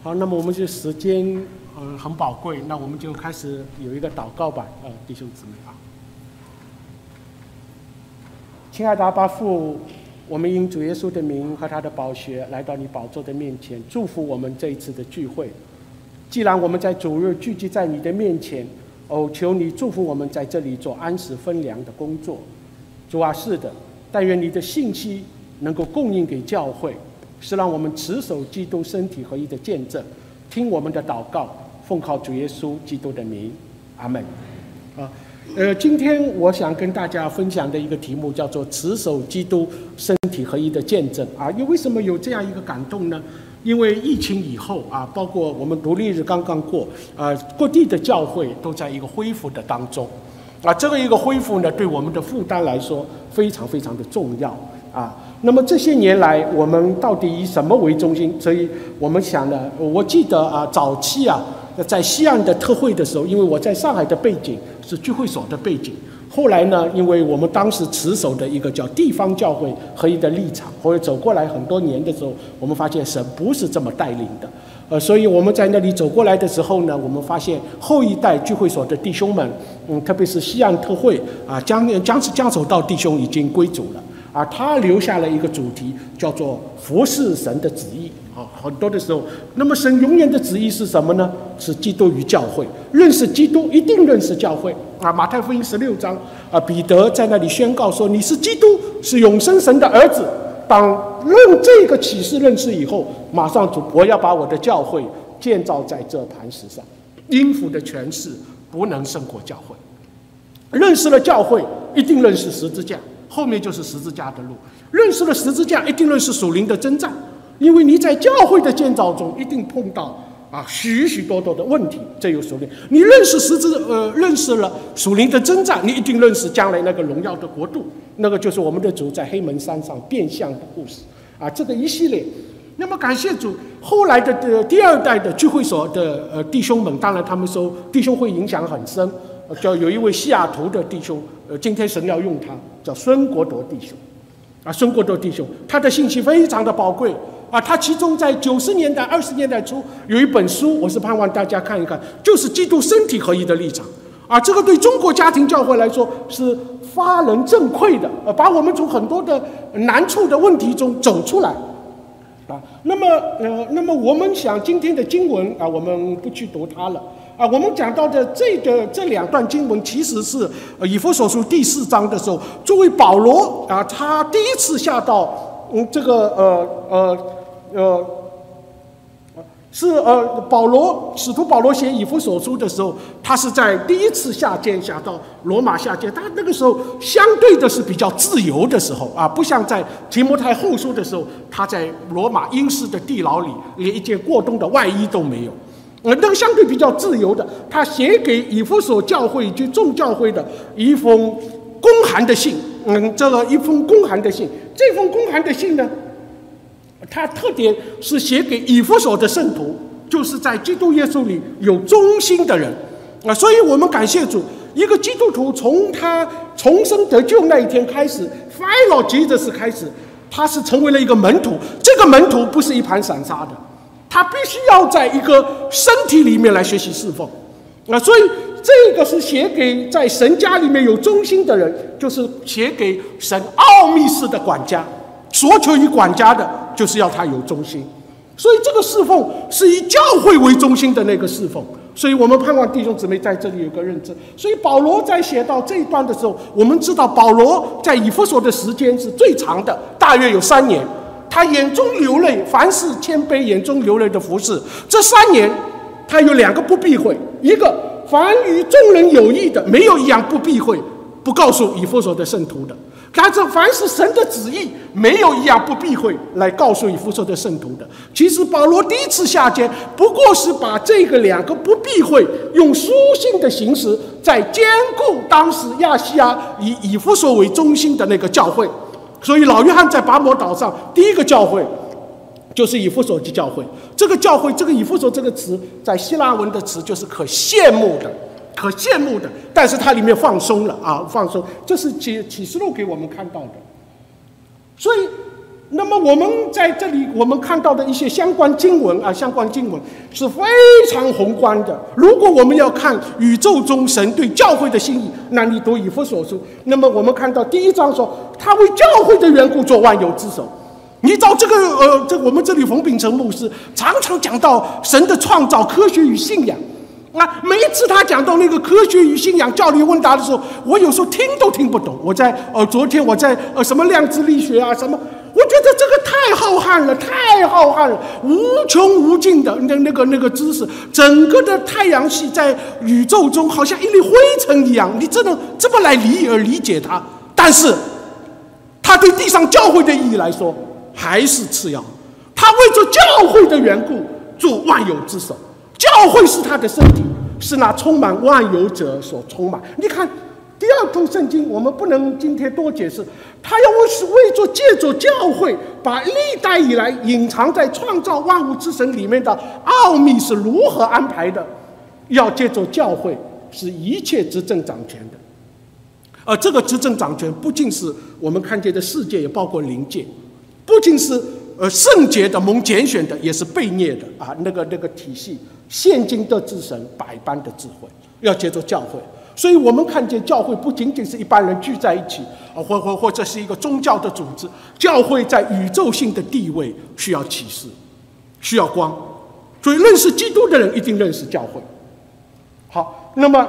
好，那么我们这时间嗯很宝贵，那我们就开始有一个祷告吧，呃，弟兄姊妹啊。亲爱的阿巴父，我们因主耶稣的名和他的宝血来到你宝座的面前，祝福我们这一次的聚会。既然我们在主日聚集在你的面前，哦，求你祝福我们在这里做安时分粮的工作。主啊，是的，但愿你的信息能够供应给教会，是让我们持守基督身体合一的见证。听我们的祷告，奉靠主耶稣基督的名，阿门。啊，呃，今天我想跟大家分享的一个题目叫做“持守基督身体合一的见证”。啊，因为什么有这样一个感动呢？因为疫情以后啊，包括我们独立日刚刚过，啊，各地的教会都在一个恢复的当中，啊，这个一个恢复呢，对我们的负担来说非常非常的重要啊。那么这些年来，我们到底以什么为中心？所以我们想呢，我记得啊，早期啊，在西岸的特会的时候，因为我在上海的背景是聚会所的背景。后来呢，因为我们当时持守的一个叫地方教会合一的立场，或者走过来很多年的时候，我们发现神不是这么带领的，呃，所以我们在那里走过来的时候呢，我们发现后一代聚会所的弟兄们，嗯，特别是西岸特会啊，江江江守道弟兄已经归主了，啊，他留下了一个主题，叫做服侍神的旨意。啊，很多的时候，那么神永远的旨意是什么呢？是基督与教会，认识基督一定认识教会。啊，马太福音十六章，啊，彼得在那里宣告说：“你是基督，是永生神的儿子。”当认这个启示认识以后，马上主我要把我的教会建造在这磐石上。音符的诠释不能胜过教会。认识了教会，一定认识十字架，后面就是十字架的路。认识了十字架，一定认识属灵的征战。因为你在教会的建造中一定碰到啊许许多多的问题，这有属灵。你认识十字呃认识了属灵的征战，你一定认识将来那个荣耀的国度，那个就是我们的主在黑门山上变相的故事啊，这个一系列。那么感谢主，后来的的第二代的聚会所的呃弟兄们，当然他们说弟兄会影响很深，叫有一位西雅图的弟兄，呃今天神要用他，叫孙国铎弟兄，啊孙国铎弟兄，他的信息非常的宝贵。啊，他其中在九十年代、二十年代初有一本书，我是盼望大家看一看，就是基督身体合一的立场。啊，这个对中国家庭教会来说是发人振奋的，呃，把我们从很多的难处的问题中走出来。啊，那么呃，那么我们想今天的经文啊，我们不去读它了。啊，我们讲到的这个这两段经文，其实是以弗所书第四章的时候，作为保罗啊，他第一次下到嗯这个呃呃。呃，是呃，保罗使徒保罗写以弗所书的时候，他是在第一次下监下到罗马下监，他那个时候相对的是比较自由的时候啊，不像在提摩太后书的时候，他在罗马阴式的地牢里，连一件过冬的外衣都没有，呃，那个相对比较自由的，他写给以弗所教会以及众教会的一封公函的信，嗯，这个一封公函的信，这封公函的信呢？它特点是写给以弗所的圣徒，就是在基督耶稣里有忠心的人啊，所以我们感谢主，一个基督徒从他重生得救那一天开始，follow Jesus 开始，他是成为了一个门徒。这个门徒不是一盘散沙的，他必须要在一个身体里面来学习侍奉啊，所以这个是写给在神家里面有忠心的人，就是写给神奥秘式的管家。所求于管家的，就是要他有忠心，所以这个侍奉是以教会为中心的那个侍奉。所以我们盼望弟兄姊妹在这里有个认知。所以保罗在写到这一段的时候，我们知道保罗在以弗所的时间是最长的，大约有三年。他眼中流泪，凡事谦卑，眼中流泪的服侍。这三年，他有两个不避讳：一个，凡与众人有益的，没有一样不避讳，不告诉以弗所的圣徒的。但是凡是神的旨意，没有一样不避讳来告诉以弗所的圣徒的。其实保罗第一次下监，不过是把这个两个不避讳，用书信的形式，在兼顾当时亚细亚以以弗所为中心的那个教会。所以老约翰在拔摩岛上第一个教会，就是以弗所的教会。这个教会，这个以弗所这个词，在希腊文的词就是可羡慕的。可羡慕的，但是它里面放松了啊，放松，这是启启示录给我们看到的。所以，那么我们在这里，我们看到的一些相关经文啊，相关经文是非常宏观的。如果我们要看宇宙中神对教会的心意，那你读以弗所书，那么我们看到第一章说，他为教会的缘故做万有之首。你照这个呃，这我们这里冯秉成牧师常常讲到神的创造、科学与信仰。啊，每一次他讲到那个科学与信仰教理问答的时候，我有时候听都听不懂。我在呃，昨天我在呃什么量子力学啊什么。我觉得这个太浩瀚了，太浩瀚了，无穷无尽的那那个那个知识，整个的太阳系在宇宙中好像一粒灰尘一样，你只能这么来理而理解它。但是，它对地上教会的意义来说还是次要。他为着教会的缘故做万有之首，教会是他的身体，是那充满万有者所充满。你看。第二部圣经，我们不能今天多解释。他要为是为着借着教会，把历代以来隐藏在创造万物之神里面的奥秘是如何安排的，要借着教会，是一切执政掌权的。而这个执政掌权，不仅是我们看见的世界，也包括灵界；不仅是呃圣洁的蒙拣选的，也是被孽的啊。那个那个体系，现今的之神百般的智慧，要借着教会。所以我们看见教会不仅仅是一般人聚在一起，啊，或或或者是一个宗教的组织。教会在宇宙性的地位需要启示，需要光。所以认识基督的人一定认识教会。好，那么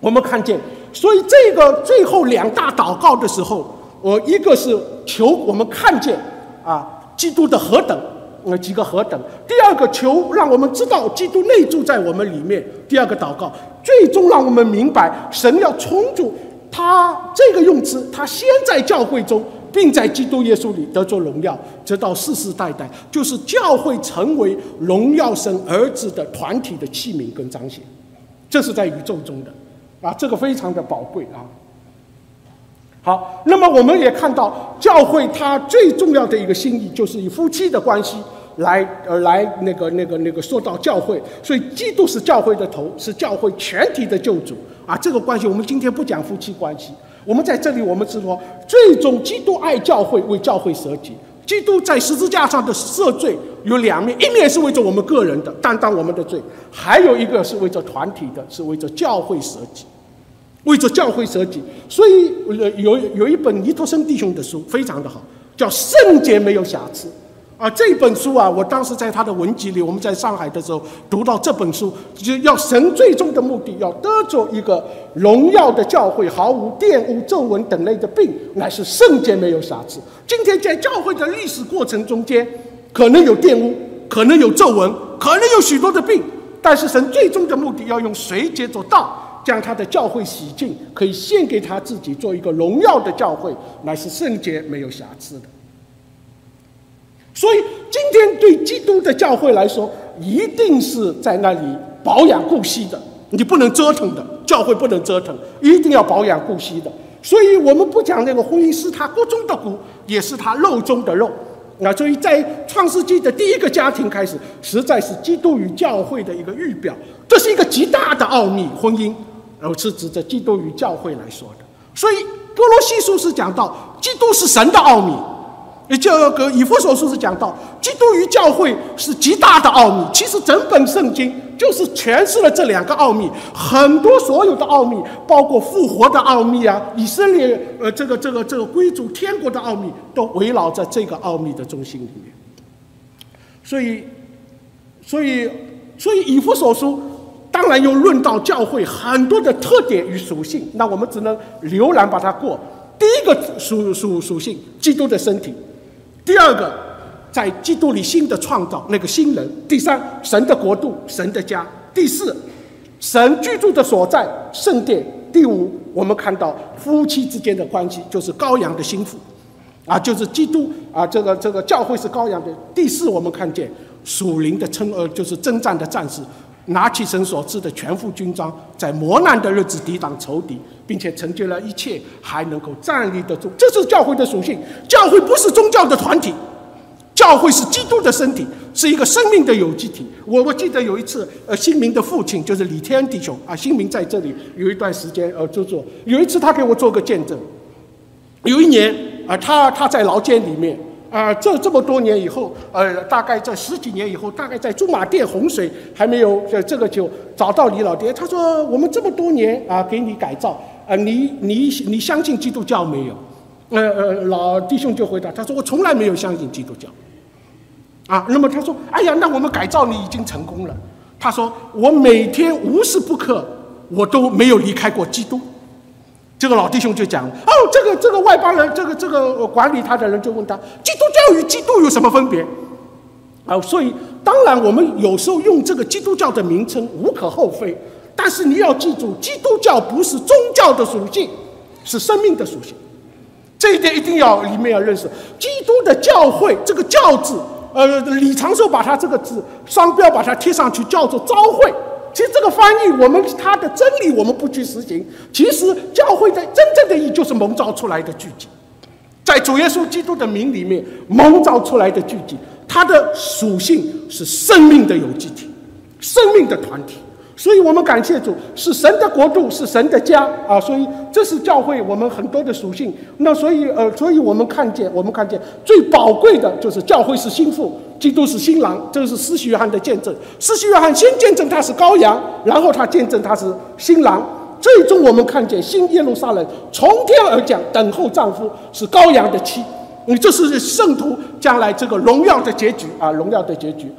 我们看见，所以这个最后两大祷告的时候，我一个是求我们看见啊，基督的何等。那几个何等？第二个求让我们知道基督内住在我们里面。第二个祷告，最终让我们明白神要充足他这个用词，他先在教会中，并在基督耶稣里得着荣耀，直到世世代代，就是教会成为荣耀神儿子的团体的器皿跟彰显。这是在宇宙中的啊，这个非常的宝贵啊。好，那么我们也看到教会它最重要的一个心意，就是以夫妻的关系来呃来那个那个那个说到教会，所以基督是教会的头，是教会全体的救主啊。这个关系我们今天不讲夫妻关系，我们在这里我们是说，最终基督爱教会，为教会舍己。基督在十字架上的赦罪有两面，一面是为着我们个人的担当我们的罪，还有一个是为着团体的，是为着教会舍己。为着教会设计，所以有有一本尼托森弟兄的书非常的好，叫《圣洁没有瑕疵》啊。这本书啊，我当时在他的文集里，我们在上海的时候读到这本书，就要神最终的目的，要得着一个荣耀的教会，毫无玷污、皱纹等类的病，乃是圣洁没有瑕疵。今天在教会的历史过程中间，可能有玷污，可能有皱纹，可能有许多的病，但是神最终的目的要用水解做道？将他的教会洗净，可以献给他自己，做一个荣耀的教会，乃是圣洁没有瑕疵的。所以，今天对基督的教会来说，一定是在那里保养顾惜的，你不能折腾的，教会不能折腾，一定要保养顾惜的。所以我们不讲那个婚姻是他骨中的骨，也是他肉中的肉。那所以在创世纪的第一个家庭开始，实在是基督与教会的一个预表，这是一个极大的奥秘，婚姻。而是指着基督与教会来说的，所以哥罗西书是讲到基督是神的奥秘，也就个以弗所书是讲到基督与教会是极大的奥秘。其实整本圣经就是诠释了这两个奥秘，很多所有的奥秘，包括复活的奥秘啊，以色列呃这个这个这个归主天国的奥秘，都围绕在这个奥秘的中心里面。所以，所以，所以以弗所书。当然又论到教会很多的特点与属性，那我们只能浏览把它过。第一个属属属性，基督的身体；第二个，在基督里新的创造，那个新人；第三，神的国度，神的家；第四，神居住的所在，圣殿；第五，我们看到夫妻之间的关系，就是羔羊的心腹，啊，就是基督啊，这个这个教会是羔羊的。第四，我们看见属灵的称呃，就是征战的战士。拿起神所赐的全副军装，在磨难的日子抵挡仇敌，并且成就了一切，还能够站立得住。这是教会的属性。教会不是宗教的团体，教会是基督的身体，是一个生命的有机体。我我记得有一次，呃，新民的父亲就是李天弟兄啊，新民在这里有一段时间呃做做。有一次他给我做个见证，有一年啊，他他在牢监里面。啊，这这么多年以后，呃，大概在十几年以后，大概在驻马店洪水还没有，呃，这个就找到李老爹。他说：“我们这么多年啊，给你改造，啊，你你你相信基督教没有？”呃呃，老弟兄就回答他说：“我从来没有相信基督教。”啊，那么他说：“哎呀，那我们改造你已经成功了。”他说：“我每天无时不刻，我都没有离开过基督。”这个老弟兄就讲：“哦，这个这个外邦人，这个这个管理他的人就问他，基督教与基督有什么分别？啊，所以当然我们有时候用这个基督教的名称无可厚非，但是你要记住，基督教不是宗教的属性，是生命的属性，这一点一定要里面要认识。基督的教会这个教字，呃，李长寿把他这个字商标把它贴上去，叫做召会。”其实这个翻译，我们它的真理我们不去实行。其实教会的真正的意义就是蒙召出来的聚集，在主耶稣基督的名里面蒙召出来的聚集，它的属性是生命的有机体，生命的团体。所以我们感谢主，是神的国度，是神的家啊！所以这是教会我们很多的属性。那所以呃，所以我们看见，我们看见最宝贵的就是教会是心腹，基督是新郎，这是施洗约翰的见证。施洗约翰先见证他是羔羊，然后他见证他是新郎。最终我们看见新耶路撒冷从天而降，等候丈夫是羔羊的妻。嗯，这是圣徒将来这个荣耀的结局啊，荣耀的结局。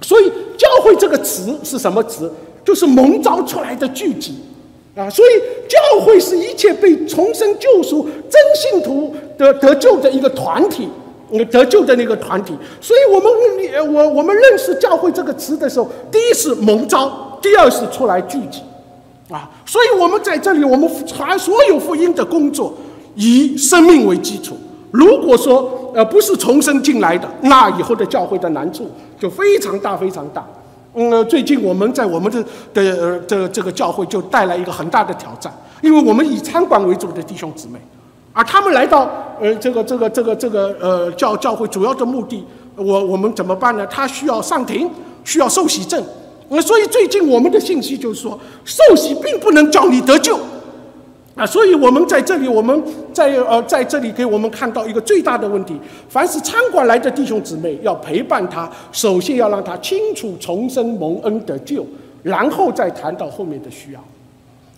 所以，教会这个词是什么词？就是蒙召出来的聚集，啊，所以教会是一切被重生救赎真信徒的得救的一个团体，得救的那个团体。所以我们，我我们认识教会这个词的时候，第一是蒙召，第二是出来聚集，啊，所以我们在这里，我们传所有福音的工作以生命为基础。如果说呃不是重生进来的，那以后的教会的难处就非常大非常大。嗯，最近我们在我们的的呃这这个教会就带来一个很大的挑战，因为我们以餐馆为主的弟兄姊妹，而他们来到呃这个这个这个这个呃教教会主要的目的，我我们怎么办呢？他需要上庭，需要受洗证。那所以最近我们的信息就是说，受洗并不能叫你得救。啊，所以我们在这里，我们在呃在这里给我们看到一个最大的问题：凡是餐馆来的弟兄姊妹，要陪伴他，首先要让他清楚重生蒙恩得救，然后再谈到后面的需要。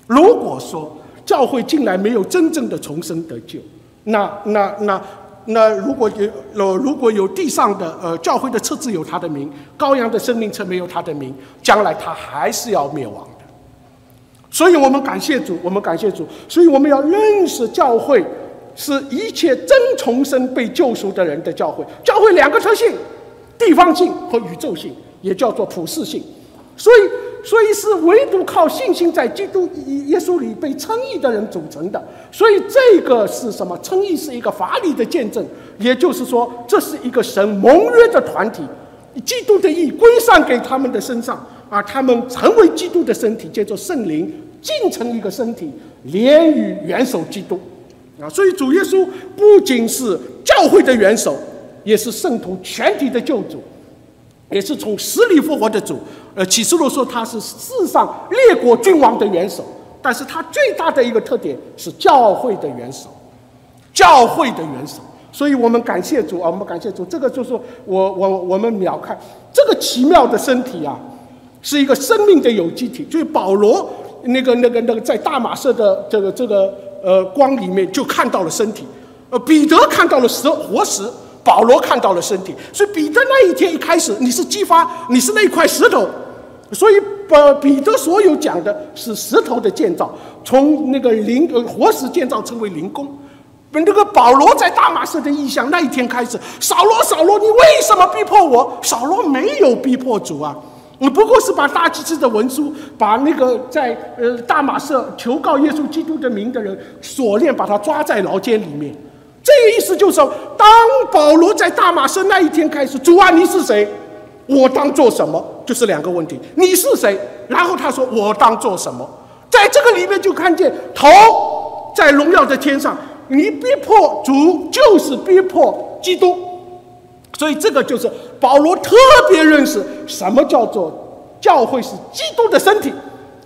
如果说教会进来没有真正的重生得救，那那那那如果有如果有地上的呃教会的册子有他的名，羔羊的生命册没有他的名，将来他还是要灭亡。所以我们感谢主，我们感谢主。所以我们要认识教会，是一切真重生被救赎的人的教会。教会两个特性：地方性和宇宙性，也叫做普世性。所以，所以是唯独靠信心在基督耶稣里被称义的人组成的。所以这个是什么？称义是一个法理的见证，也就是说，这是一个神盟约的团体，基督的义归上给他们的身上。啊，他们成为基督的身体，叫做圣灵进成一个身体，连于元首基督。啊，所以主耶稣不仅是教会的元首，也是圣徒全体的救主，也是从死里复活的主。呃，启示录说他是世上列国君王的元首，但是他最大的一个特点是教会的元首，教会的元首。所以我们感谢主啊，我们感谢主。这个就是我我我们秒看这个奇妙的身体啊。是一个生命的有机体，所以保罗那个、那个、那个在大马色的这个、这个呃光里面就看到了身体，呃，彼得看到了石活石，保罗看到了身体，所以彼得那一天一开始你是激发，你是那块石头，所以把彼得所有讲的是石头的建造，从那个灵呃活石建造成为灵宫，那个保罗在大马色的意象那一天开始，扫罗扫罗，你为什么逼迫我？扫罗没有逼迫主啊。你不过是把大祭司的文书，把那个在呃大马色求告耶稣基督的名的人锁链，把他抓在牢监里面。这个意思就是说，当保罗在大马色那一天开始，主啊，你是谁？我当做什么？就是两个问题。你是谁？然后他说我当做什么？在这个里面就看见头在荣耀的天上，你逼迫主就是逼迫基督。所以这个就是保罗特别认识什么叫做教会是基督的身体，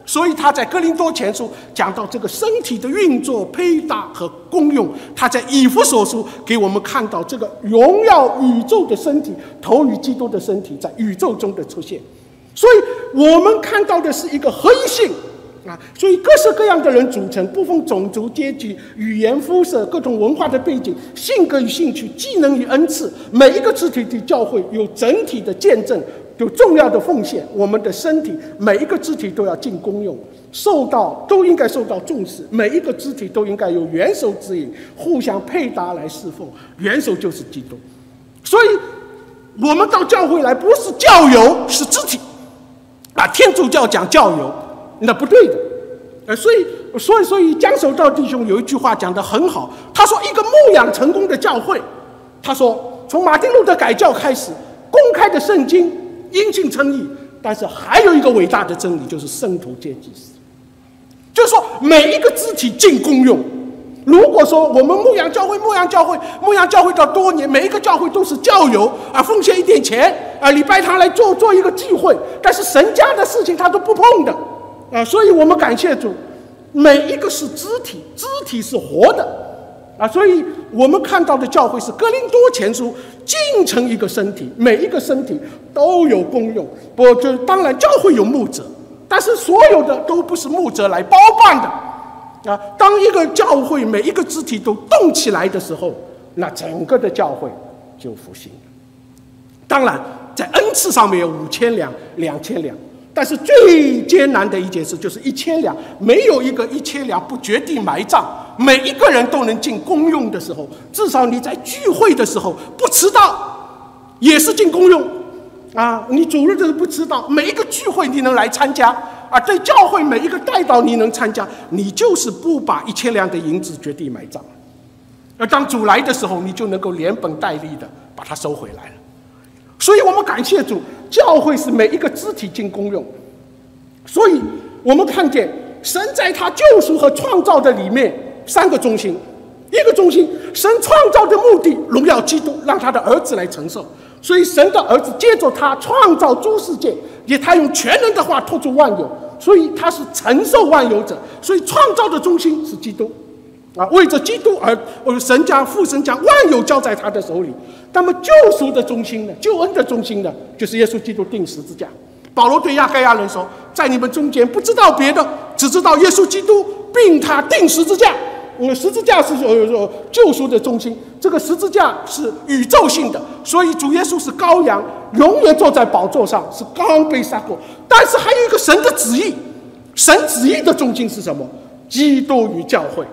所以他在哥林多前书讲到这个身体的运作、配搭和功用；他在以弗所书给我们看到这个荣耀宇宙的身体，投于基督的身体在宇宙中的出现。所以我们看到的是一个合一性啊，所以各式各样的人组成，不分种族、阶级、语言、肤色、各种文化的背景、性格与兴趣、技能与恩赐，每一个肢体的教会有整体的见证。有重要的奉献，我们的身体每一个肢体都要尽功用，受到都应该受到重视。每一个肢体都应该有元首指引，互相配搭来侍奉。元首就是基督，所以我们到教会来不是教友，是肢体。啊，天主教讲教友，那不对的。呃，所以，所以，所以江守道弟兄有一句话讲得很好，他说：“一个牧养成功的教会，他说从马丁路德改教开始，公开的圣经。”因信称义，但是还有一个伟大的真理，就是圣徒皆祭司。就是说，每一个肢体尽功用。如果说我们牧羊教会、牧羊教会、牧羊教会到多年，每一个教会都是教友啊，奉献一点钱啊，礼拜堂来做做一个聚会，但是神家的事情他都不碰的啊。所以我们感谢主，每一个是肢体，肢体是活的。啊，所以我们看到的教会是格林多前书进成一个身体，每一个身体都有功用。不，就当然教会有牧者，但是所有的都不是牧者来包办的。啊，当一个教会每一个肢体都动起来的时候，那整个的教会就复兴了。当然，在恩赐上面有五千两、两千两。但是最艰难的一件事就是一千两，没有一个一千两不决定埋葬。每一个人都能进公用的时候，至少你在聚会的时候不迟到，也是进公用。啊，你主日的不迟到，每一个聚会你能来参加啊，对教会每一个代祷你能参加，你就是不把一千两的银子决定埋葬。而当主来的时候，你就能够连本带利的把它收回来了。所以我们感谢主，教会是每一个肢体尽功用。所以我们看见神在他救赎和创造的里面三个中心，一个中心，神创造的目的荣耀基督，让他的儿子来承受。所以神的儿子接着他创造诸世界，也他用全能的话托住万有，所以他是承受万有者。所以创造的中心是基督。啊，为着基督而，神将父神将万有交在他的手里。那么救赎的中心呢？救恩的中心呢？就是耶稣基督定十字架。保罗对亚该亚人说：“在你们中间不知道别的，只知道耶稣基督并他定十字架。因为十字架是呃说救赎的中心，这个十字架是宇宙性的，所以主耶稣是羔羊，永远坐在宝座上，是刚被杀过。但是还有一个神的旨意，神旨意的中心是什么？基督与教会。”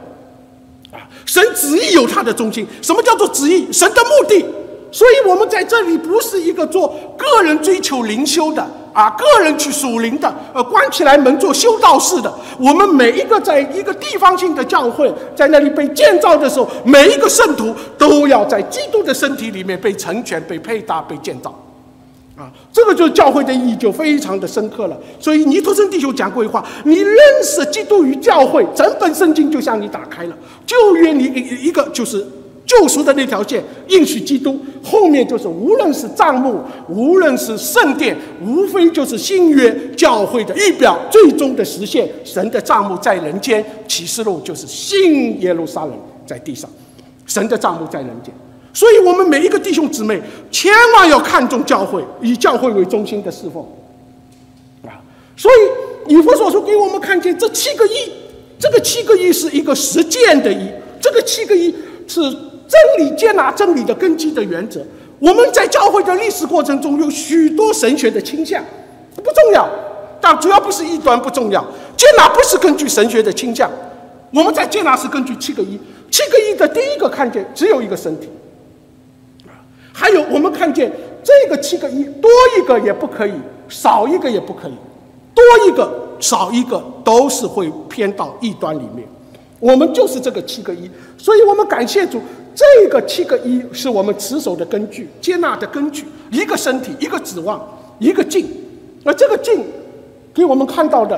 神旨意有他的中心，什么叫做旨意？神的目的。所以，我们在这里不是一个做个人追求灵修的啊，个人去属灵的，呃，关起来门做修道士的。我们每一个在一个地方性的教会，在那里被建造的时候，每一个圣徒都要在基督的身体里面被成全、被配搭、被建造。啊，这个就是教会的意义，就非常的深刻了。所以尼托生弟兄讲过一句话：你认识基督与教会，整本圣经就向你打开了。旧约你一个就是救赎的那条线，应许基督；后面就是无论是账目，无论是圣殿，无非就是新约教会的预表，最终的实现。神的账目在人间，启示录就是新耶路撒冷在地上，神的账目在人间。所以，我们每一个弟兄姊妹，千万要看重教会，以教会为中心的侍奉，啊！所以，以弗所书给我们看见这七个一，这个七个一是一个实践的一，这个七个一是真理接纳真理的根基的原则。我们在教会的历史过程中有许多神学的倾向，不重要，但主要不是异端不重要，接纳不是根据神学的倾向，我们在接纳是根据七个一，七个一的第一个看见只有一个身体。还有，我们看见这个七个一，多一个也不可以，少一个也不可以，多一个少一个都是会偏到异端里面。我们就是这个七个一，所以我们感谢主，这个七个一是我们持守的根据，接纳的根据。一个身体，一个指望，一个敬。而这个敬，给我们看到的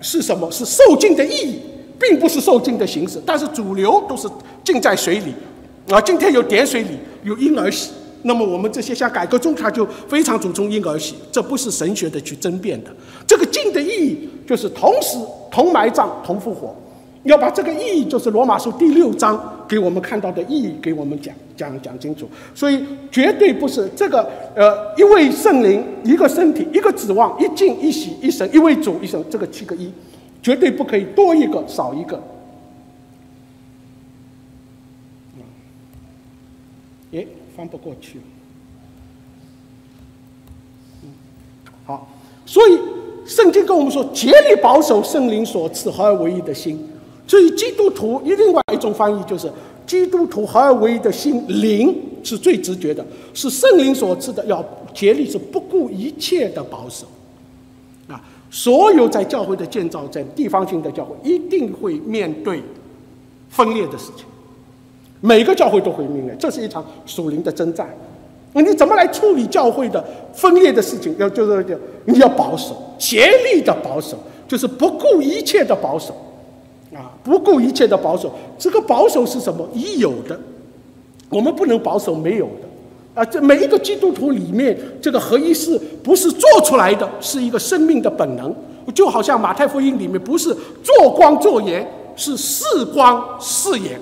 是什么？是受敬的意义，并不是受敬的形式。但是主流都是浸在水里。啊，今天有点水礼，有婴儿洗，那么我们这些像改革中，他就非常注重婴儿洗，这不是神学的去争辩的。这个敬的意义就是同时同埋葬同复活。要把这个意义，就是罗马书第六章给我们看到的意义，给我们讲讲讲清楚。所以绝对不是这个呃一位圣灵一个身体一个指望一敬一洗一神一位主一神这个七个一，绝对不可以多一个少一个。哎，翻不过去。好，所以圣经跟我们说，竭力保守圣灵所赐合而为一的心。所以基督徒一另外一种翻译就是，基督徒合而为一的心灵是最直觉的，是圣灵所赐的，要竭力是不顾一切的保守。啊，所有在教会的建造，在地方性的教会，一定会面对分裂的事情。每个教会都会面临，这是一场属灵的征战。那你怎么来处理教会的分裂的事情？要就是你要保守，竭力的保守，就是不顾一切的保守。啊，不顾一切的保守，这个保守是什么？已有的，我们不能保守没有的。啊，这每一个基督徒里面，这个合一是不是做出来的？是一个生命的本能，就好像马太福音里面不是做光做盐，是是光是盐。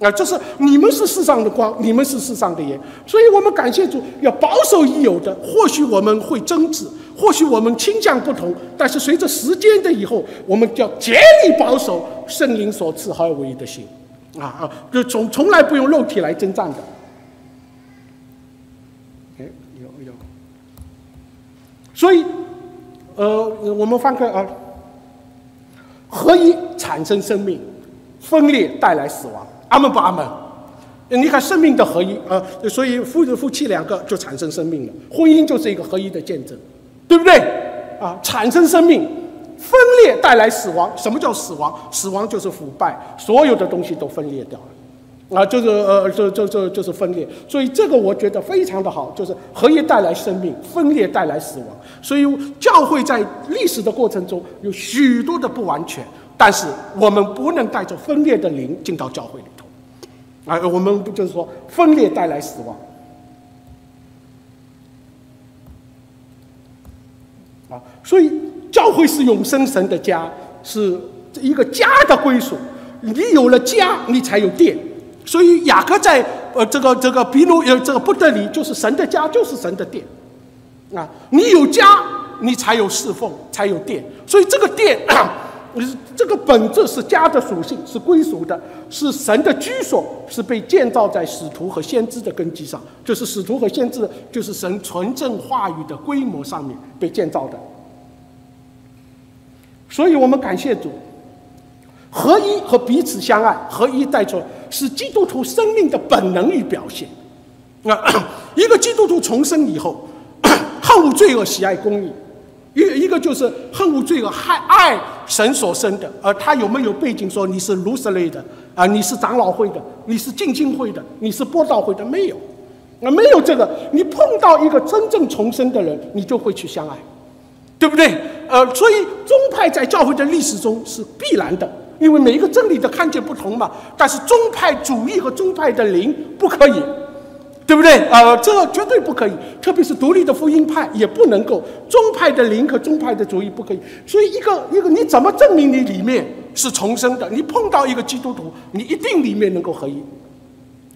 啊，这是你们是世上的光，你们是世上的盐。所以我们感谢主，要保守已有的。或许我们会争执。或许我们倾向不同，但是随着时间的以后，我们叫竭力保守圣灵所赐而为一的心，啊啊，就从从来不用肉体来征战的。哎，有有。所以，呃，我们翻开啊，合一产生生命，分裂带来死亡。阿门不阿门？你看生命的合一啊，所以夫子夫妻两个就产生生命了，婚姻就是一个合一的见证。对不对？啊，产生生命，分裂带来死亡。什么叫死亡？死亡就是腐败，所有的东西都分裂掉了，啊，就是呃，这这这就是分裂。所以这个我觉得非常的好，就是合一带来生命，分裂带来死亡。所以教会在历史的过程中有许多的不完全，但是我们不能带着分裂的灵进到教会里头，啊，我们不就是说分裂带来死亡。啊所以，教会是永生神的家，是一个家的归属。你有了家，你才有殿。所以，雅各在呃这个这个比努呃这个不得里，就是神的家，就是神的殿。啊，你有家，你才有侍奉，才有殿。所以，这个殿，这个本质是家的属性，是归属的，是神的居所，是被建造在使徒和先知的根基上，就是使徒和先知，就是神纯正话语的规模上面被建造的。所以我们感谢主，合一和彼此相爱，合一带出是基督徒生命的本能与表现。啊，一个基督徒重生以后，恨恶罪恶，喜爱公义；一一个就是恨恶罪恶，害爱神所生的。而他有没有背景说你是卢瑟类的啊？你是长老会的？你是浸信会的？你是波道会的？没有，啊，没有这个。你碰到一个真正重生的人，你就会去相爱。对不对？呃，所以宗派在教会的历史中是必然的，因为每一个真理的看见不同嘛。但是宗派主义和宗派的灵不可以，对不对？呃，这绝对不可以，特别是独立的福音派也不能够。宗派的灵和宗派的主义不可以。所以一个一个，你怎么证明你里面是重生的？你碰到一个基督徒，你一定里面能够合一。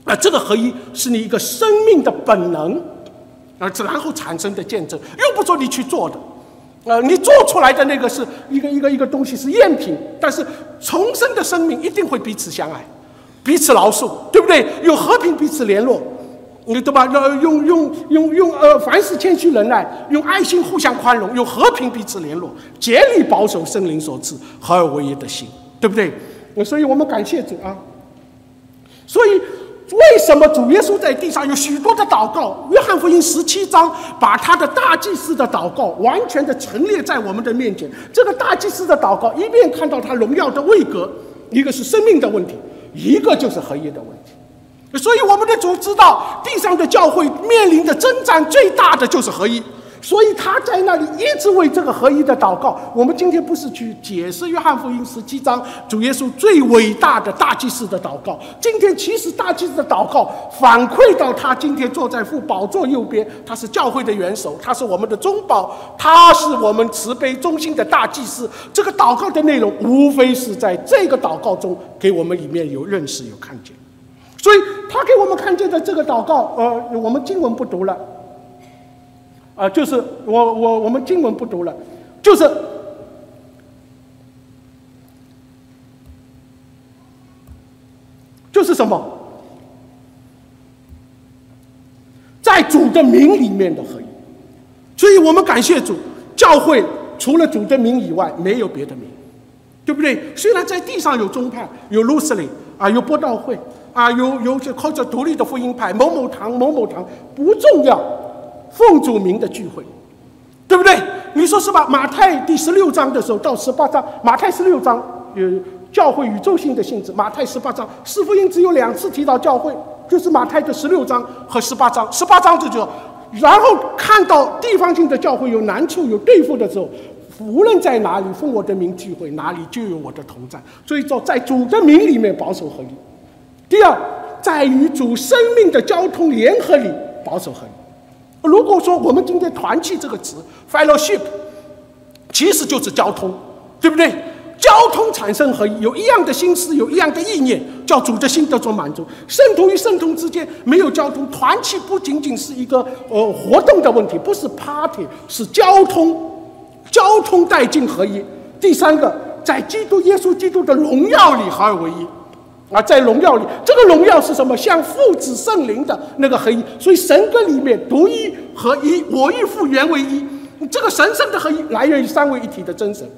啊，这个合一是你一个生命的本能，啊，然后产生的见证，又不说你去做的。呃，你做出来的那个是一个一个一个东西是赝品，但是重生的生命一定会彼此相爱，彼此饶恕，对不对？有和平彼此联络，你对吧？要，用用用用呃，凡事谦虚忍耐，用爱心互相宽容，用和平彼此联络，竭力保守圣灵所赐合而为一的心，对不对？所以我们感谢主啊，所以。为什么主耶稣在地上有许多的祷告？约翰福音十七章把他的大祭司的祷告完全的陈列在我们的面前。这个大祭司的祷告，一面看到他荣耀的位格，一个是生命的问题，一个就是合一的问题。所以我们的主知道，地上的教会面临的征战最大的就是合一。所以他在那里一直为这个合一的祷告。我们今天不是去解释约翰福音十七章主耶稣最伟大的大祭司的祷告。今天其实大祭司的祷告反馈到他今天坐在父宝座右边，他是教会的元首，他是我们的中保，他是我们慈悲中心的大祭司。这个祷告的内容，无非是在这个祷告中给我们里面有认识、有看见。所以他给我们看见的这个祷告，呃，我们经文不读了。啊，就是我我我们经文不读了，就是就是什么，在主的名里面的合一，所以我们感谢主，教会除了主的名以外，没有别的名，对不对？虽然在地上有宗派，有路斯林啊，有波道会啊，有有些靠着独立的福音派，某某堂某某堂不重要。奉主名的聚会，对不对？你说是吧？马太第十六章的时候到十八章，马太十六章有教会宇宙性的性质，马太十八章四福音只有两次提到教会，就是马太的十六章和十八章。十八章这就，然后看到地方性的教会有难处有对付的时候，无论在哪里奉我的名聚会，哪里就有我的同在。所以说，在主的名里面保守合一。第二，在与主生命的交通联合里保守合一。如果说我们今天“团契”这个词 （fellowship），其实就是交通，对不对？交通产生合一，有一样的心思，有一样的意念，叫主的心得着满足。圣徒与圣徒之间没有交通，团契不仅仅是一个呃活动的问题，不是 party，是交通，交通带进合一。第三个，在基督耶稣基督的荣耀里合而为一。啊，在荣耀里，这个荣耀是什么？像父子圣灵的那个合一。所以神跟里面独一合一，我与父原为一。这个神圣的合一来源于三位一体的真神，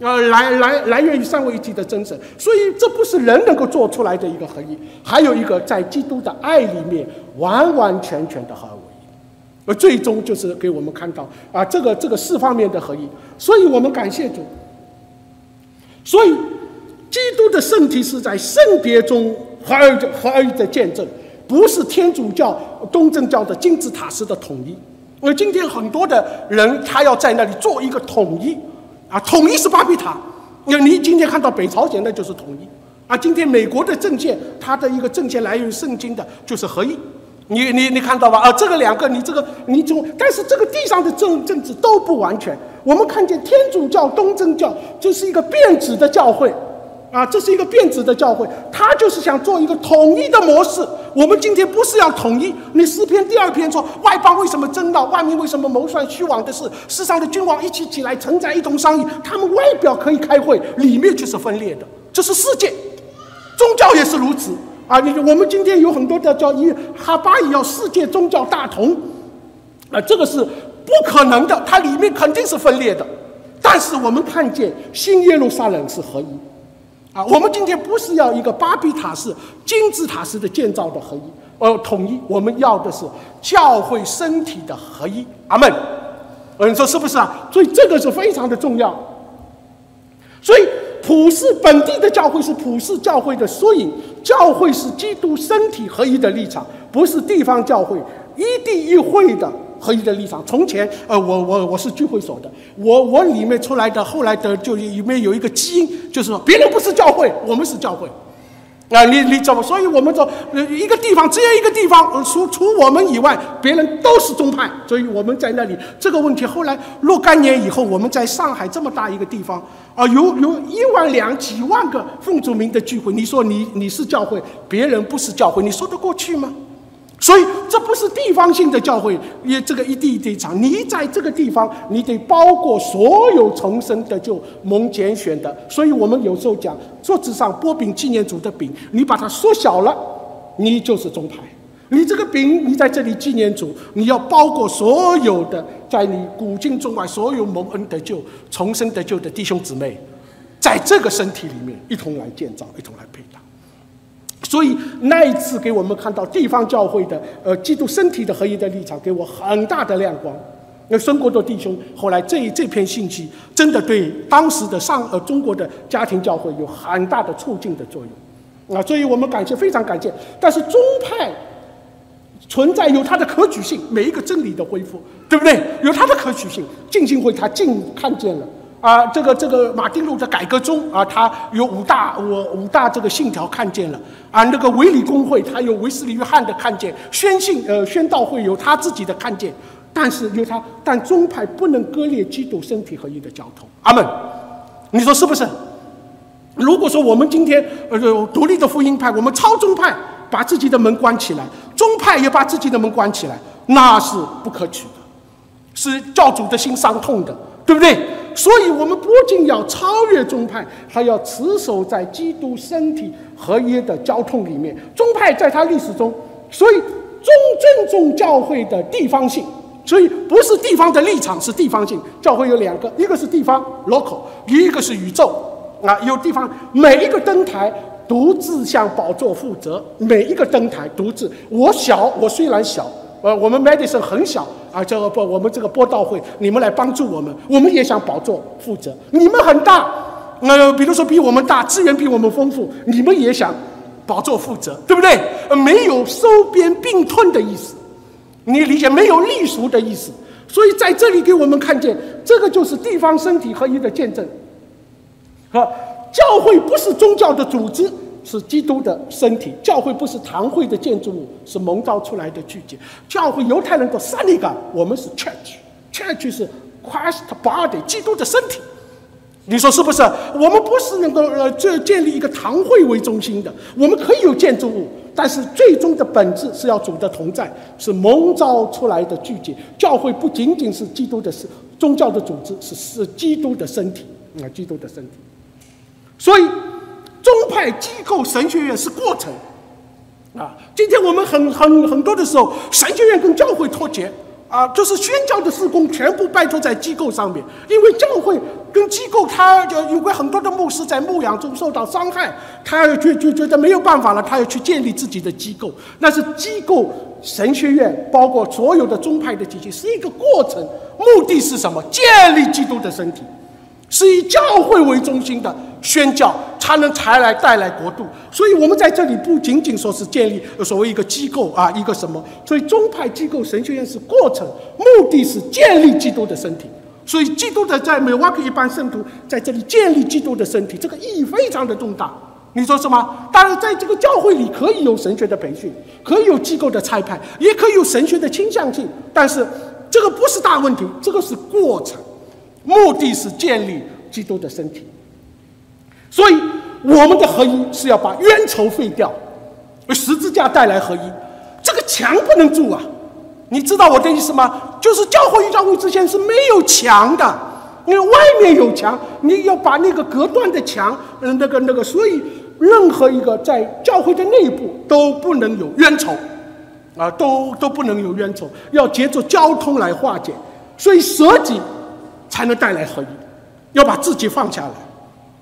呃，来来来源于三位一体的真神。所以这不是人能够做出来的一个合一。还有一个在基督的爱里面完完全全的合而为一，而最终就是给我们看到啊，这个这个四方面的合一。所以我们感谢主。所以。基督的圣体是在圣别中合而合而的见证，不是天主教、东正教的金字塔式的统一。而今天很多的人，他要在那里做一个统一，啊，统一是巴比塔。那你今天看到北朝鲜，那就是统一。啊，今天美国的政见，它的一个政见来源于圣经的，就是合一。你你你看到吧？啊，这个两个，你这个你从，但是这个地上的政政治都不完全。我们看见天主教、东正教就是一个变质的教会。啊，这是一个变质的教会，他就是想做一个统一的模式。我们今天不是要统一。你诗篇第二篇说，外邦为什么争闹？万民为什么谋算虚妄的事？世上的君王一起起来，承载一同商议。他们外表可以开会，里面却是分裂的。这是世界，宗教也是如此啊！你我们今天有很多的叫一哈巴也要世界宗教大同，啊，这个是不可能的，它里面肯定是分裂的。但是我们看见新耶路撒冷是合一。啊，我们今天不是要一个巴比塔式、金字塔式的建造的合一，呃，统一。我们要的是教会身体的合一。阿门。有人说是不是啊？所以这个是非常的重要。所以普世本地的教会是普世教会的缩影，教会是基督身体合一的立场，不是地方教会一地一会的。合一的立场。从前，呃，我我我是聚会所的，我我里面出来的，后来的就里面有一个基因，就是说别人不是教会，我们是教会。啊，你你怎么？所以我们说，呃，一个地方只有一个地方，除除我们以外，别人都是宗派。所以我们在那里这个问题，后来若干年以后，我们在上海这么大一个地方，啊，有有一万两几万个奉主名的聚会，你说你你是教会，别人不是教会，你说得过去吗？所以这不是地方性的教会，也这个一地一地长。你在这个地方，你得包括所有重生的就蒙拣选的。所以我们有时候讲，桌子上波饼纪念主的饼，你把它缩小了，你就是中牌。你这个饼，你在这里纪念主，你要包括所有的在你古今中外所有蒙恩得救、重生得救的弟兄姊妹，在这个身体里面一同来建造，一同来配。所以那一次给我们看到地方教会的呃基督身体的合一的立场，给我很大的亮光。那孙国的弟兄后来这这篇信息，真的对当时的上呃中国的家庭教会有很大的促进的作用啊！所以我们感谢，非常感谢。但是宗派存在有它的可取性，每一个真理的恢复，对不对？有它的可取性。浸信会他尽看见了啊，这个这个马丁路的改革中啊，他有五大五五大这个信条看见了啊，那个维里公会他有维斯里约翰的看见，宣信呃宣道会有他自己的看见，但是有他，但宗派不能割裂基督身体合一的交通。阿门，你说是不是？如果说我们今天呃独立的福音派，我们超宗派把自己的门关起来，宗派也把自己的门关起来，那是不可取的，是教主的心伤痛的，对不对？所以我们不仅要超越宗派，还要持守在基督身体合一的交通里面。宗派在它历史中，所以尊尊重教会的地方性，所以不是地方的立场，是地方性。教会有两个，一个是地方 （local），一个是宇宙。啊，有地方每一个灯台独自向宝座负责，每一个灯台独自。我小，我虽然小，呃，我们 Medicine 很小啊，这个不，我们这个播道会，你们来帮助我们，我们也想宝座负责。你们很大，呃，比如说比我们大，资源比我们丰富，你们也想宝座负责，对不对？呃没有收编并吞的意思，你理解没有隶属的意思。所以在这里给我们看见，这个就是地方身体合一的见证。和教会不是宗教的组织，是基督的身体。教会不是堂会的建筑物，是蒙造出来的聚集。教会犹太人的三里港，我们是 church，church 是 Christ body，基督的身体。你说是不是？我们不是能够呃这建立一个堂会为中心的，我们可以有建筑物，但是最终的本质是要主的同在，是蒙召出来的聚集。教会不仅仅是基督的是宗教的组织，是是基督的身体啊，基督的身体。所以，派机构神学院是过程，啊，今天我们很很很多的时候，神学院跟教会脱节，啊，就是宣教的施工全部拜托在机构上面，因为教会跟机构，他就有过很多的牧师在牧养中受到伤害，他就就觉得没有办法了，他要去建立自己的机构，那是机构神学院，包括所有的宗派的体系是一个过程，目的是什么？建立基督的身体。是以教会为中心的宣教，才能才来带来国度。所以，我们在这里不仅仅说是建立所谓一个机构啊，一个什么？所以，宗派机构神学院是过程，目的是建立基督的身体。所以，基督的在美瓦克一般圣徒在这里建立基督的身体，这个意义非常的重大。你说什么？当然，在这个教会里可以有神学的培训，可以有机构的差派，也可以有神学的倾向性，但是这个不是大问题，这个是过程。目的是建立基督的身体，所以我们的合一是要把冤仇废掉，为十字架带来合一。这个墙不能住啊！你知道我的意思吗？就是教会与教会之间是没有墙的，因为外面有墙，你要把那个隔断的墙，嗯，那个那个，所以任何一个在教会的内部都不能有冤仇，啊，都都不能有冤仇，要借助交通来化解。所以舍己。才能带来合一，要把自己放下来。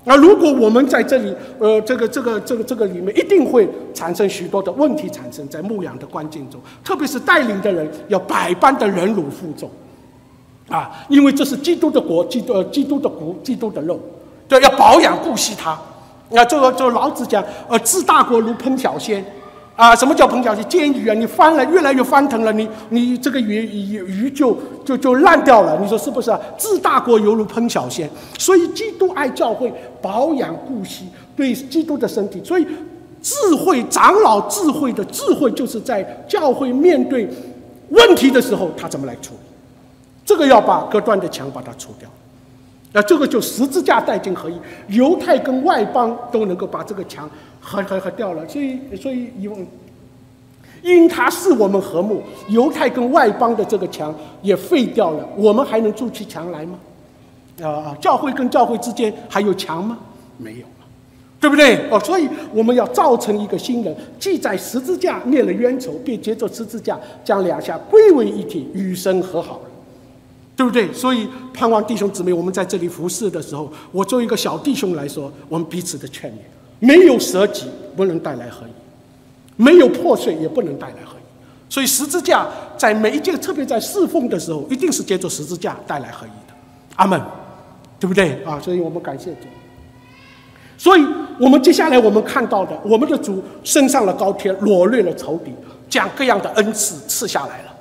那如果我们在这里，呃，这个、这个、这个、这个里面，一定会产生许多的问题，产生在牧养的关键中，特别是带领的人要百般的忍辱负重，啊，因为这是基督的国，基督、基督的骨，基督的肉，对，要保养顾惜它。那这个，这老子讲，呃，治大国如烹小鲜。啊，什么叫烹小鲜？煎鱼啊，你翻了，越来越翻腾了，你你这个鱼鱼鱼就就就烂掉了。你说是不是？啊治大国犹如烹小鲜，所以基督爱教会，保养顾惜，对基督的身体。所以智慧长老智慧的智慧，就是在教会面对问题的时候，他怎么来处理？这个要把隔断的墙把它除掉。那这个就十字架带进合一，犹太跟外邦都能够把这个墙合合合掉了。所以，所以因因他是我们和睦，犹太跟外邦的这个墙也废掉了，我们还能筑起墙来吗？啊，教会跟教会之间还有墙吗？没有了，对不对？哦，所以我们要造成一个新人，既在十字架灭了冤仇，便接着十字架将两下归为一体，与神和好了。对不对？所以盼望弟兄姊妹，我们在这里服侍的时候，我作为一个小弟兄来说，我们彼此的劝勉，没有舍己不能带来合一，没有破碎也不能带来合一。所以十字架在每一件，特别在侍奉的时候，一定是借助十字架带来合一的。阿门，对不对啊？所以我们感谢主。所以我们接下来我们看到的，我们的主升上了高天，裸露了仇敌。将各样的恩赐赐下来了。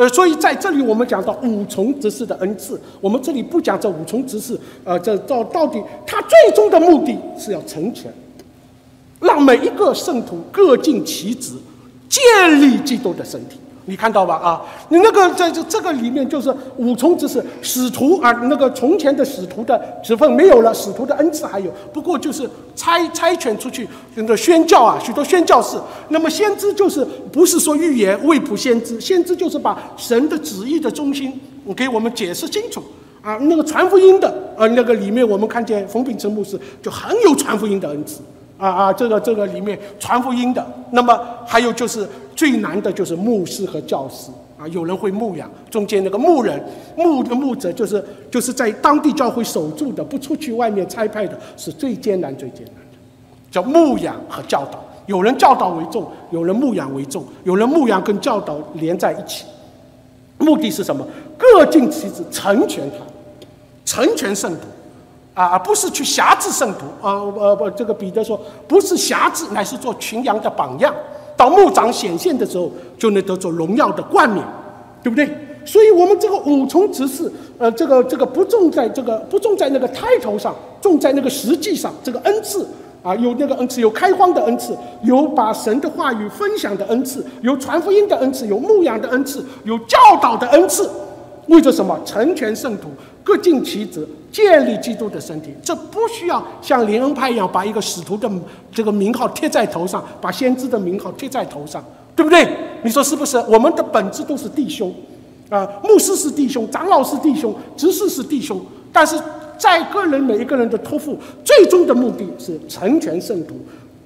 呃，所以在这里我们讲到五重执事的恩赐，我们这里不讲这五重执事，呃，这到到底他最终的目的是要成全，让每一个圣徒各尽其职，建立基督的身体。你看到吧？啊，你那个在这这个里面就是五重职事，使徒啊，那个从前的使徒的职分没有了，使徒的恩赐还有，不过就是差差遣出去那个宣教啊，许多宣教士。那么先知就是不是说预言未卜先知，先知就是把神的旨意的中心给我们解释清楚啊。那个传福音的呃，那个里面我们看见冯秉成牧师就很有传福音的恩赐。啊啊，这个这个里面传福音的，那么还有就是最难的就是牧师和教师啊，有人会牧养，中间那个牧人牧的牧者就是就是在当地教会守住的，不出去外面差派的，是最艰难最艰难的，叫牧养和教导。有人教导为重，有人牧养为重，有人牧养跟教导连在一起，目的是什么？各尽其职，成全他，成全圣徒。啊，不是去辖制圣徒，呃呃不，这个彼得说不是辖制，乃是做群羊的榜样。到牧长显现的时候，就能得着荣耀的冠冕，对不对？所以，我们这个五重执事，呃，这个这个不重在这个不重在那个 title 上，重在那个实际上，这个恩赐啊，有那个恩赐，有开荒的恩赐，有把神的话语分享的恩赐，有传福音的恩赐，有牧养的恩赐，有教导的恩赐，为着什么？成全圣徒。各尽其职，建立基督的身体。这不需要像联恩派一样，把一个使徒的这个名号贴在头上，把先知的名号贴在头上，对不对？你说是不是？我们的本质都是弟兄，啊，牧师是弟兄，长老是弟兄，执事是弟兄。但是在个人每一个人的托付，最终的目的是成全圣徒，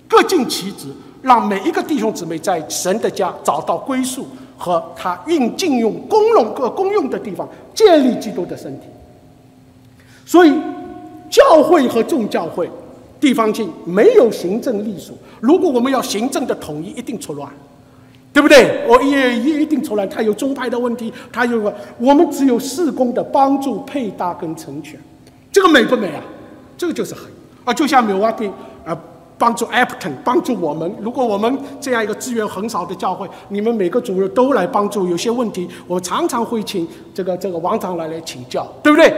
各尽其职，让每一个弟兄姊妹在神的家找到归宿和他运尽用公用各公用的地方，建立基督的身体。所以，教会和众教会、地方性没有行政隶属。如果我们要行政的统一，一定出乱，对不对？我也也一定出来。他有宗派的问题，他有我们只有事工的帮助、配搭跟成全，这个美不美啊？这个就是很啊，就像纽瓦丁啊，帮助 Apton，帮助我们。如果我们这样一个资源很少的教会，你们每个主任都来帮助，有些问题我常常会请这个这个王长来来请教，对不对？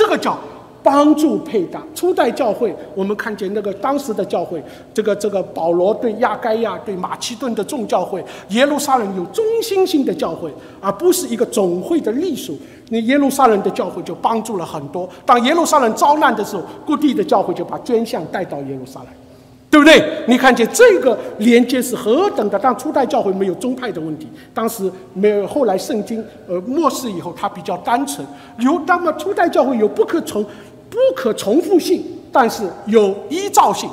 这个叫帮助配搭。初代教会，我们看见那个当时的教会，这个这个保罗对亚该亚、对马其顿的众教会，耶路撒冷有中心性的教会，而不是一个总会的隶属。那耶路撒冷的教会就帮助了很多。当耶路撒冷遭难的时候，各地的教会就把捐献带到耶路撒冷。对不对？你看见这个连接是何等的？但初代教会没有宗派的问题，当时没有，后来圣经呃末世以后，它比较单纯。有那么初代教会有不可重、不可重复性，但是有依照性。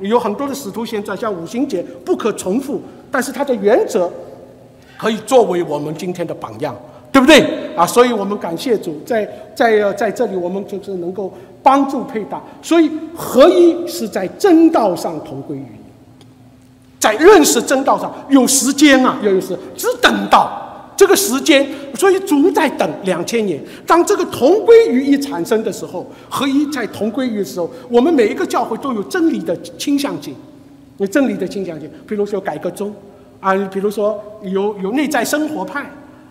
有很多的使徒现在像五行节不可重复，但是它的原则可以作为我们今天的榜样。对不对啊？所以我们感谢主，在在在这里，我们就是能够帮助配搭。所以合一是在真道上同归于一，在认识真道上有时间啊，要有时只等到这个时间，所以主在等两千年。当这个同归于一产生的时候，合一在同归于的时候，我们每一个教会都有真理的倾向性，有真理的倾向性。比如说改革宗啊，比如说有有内在生活派。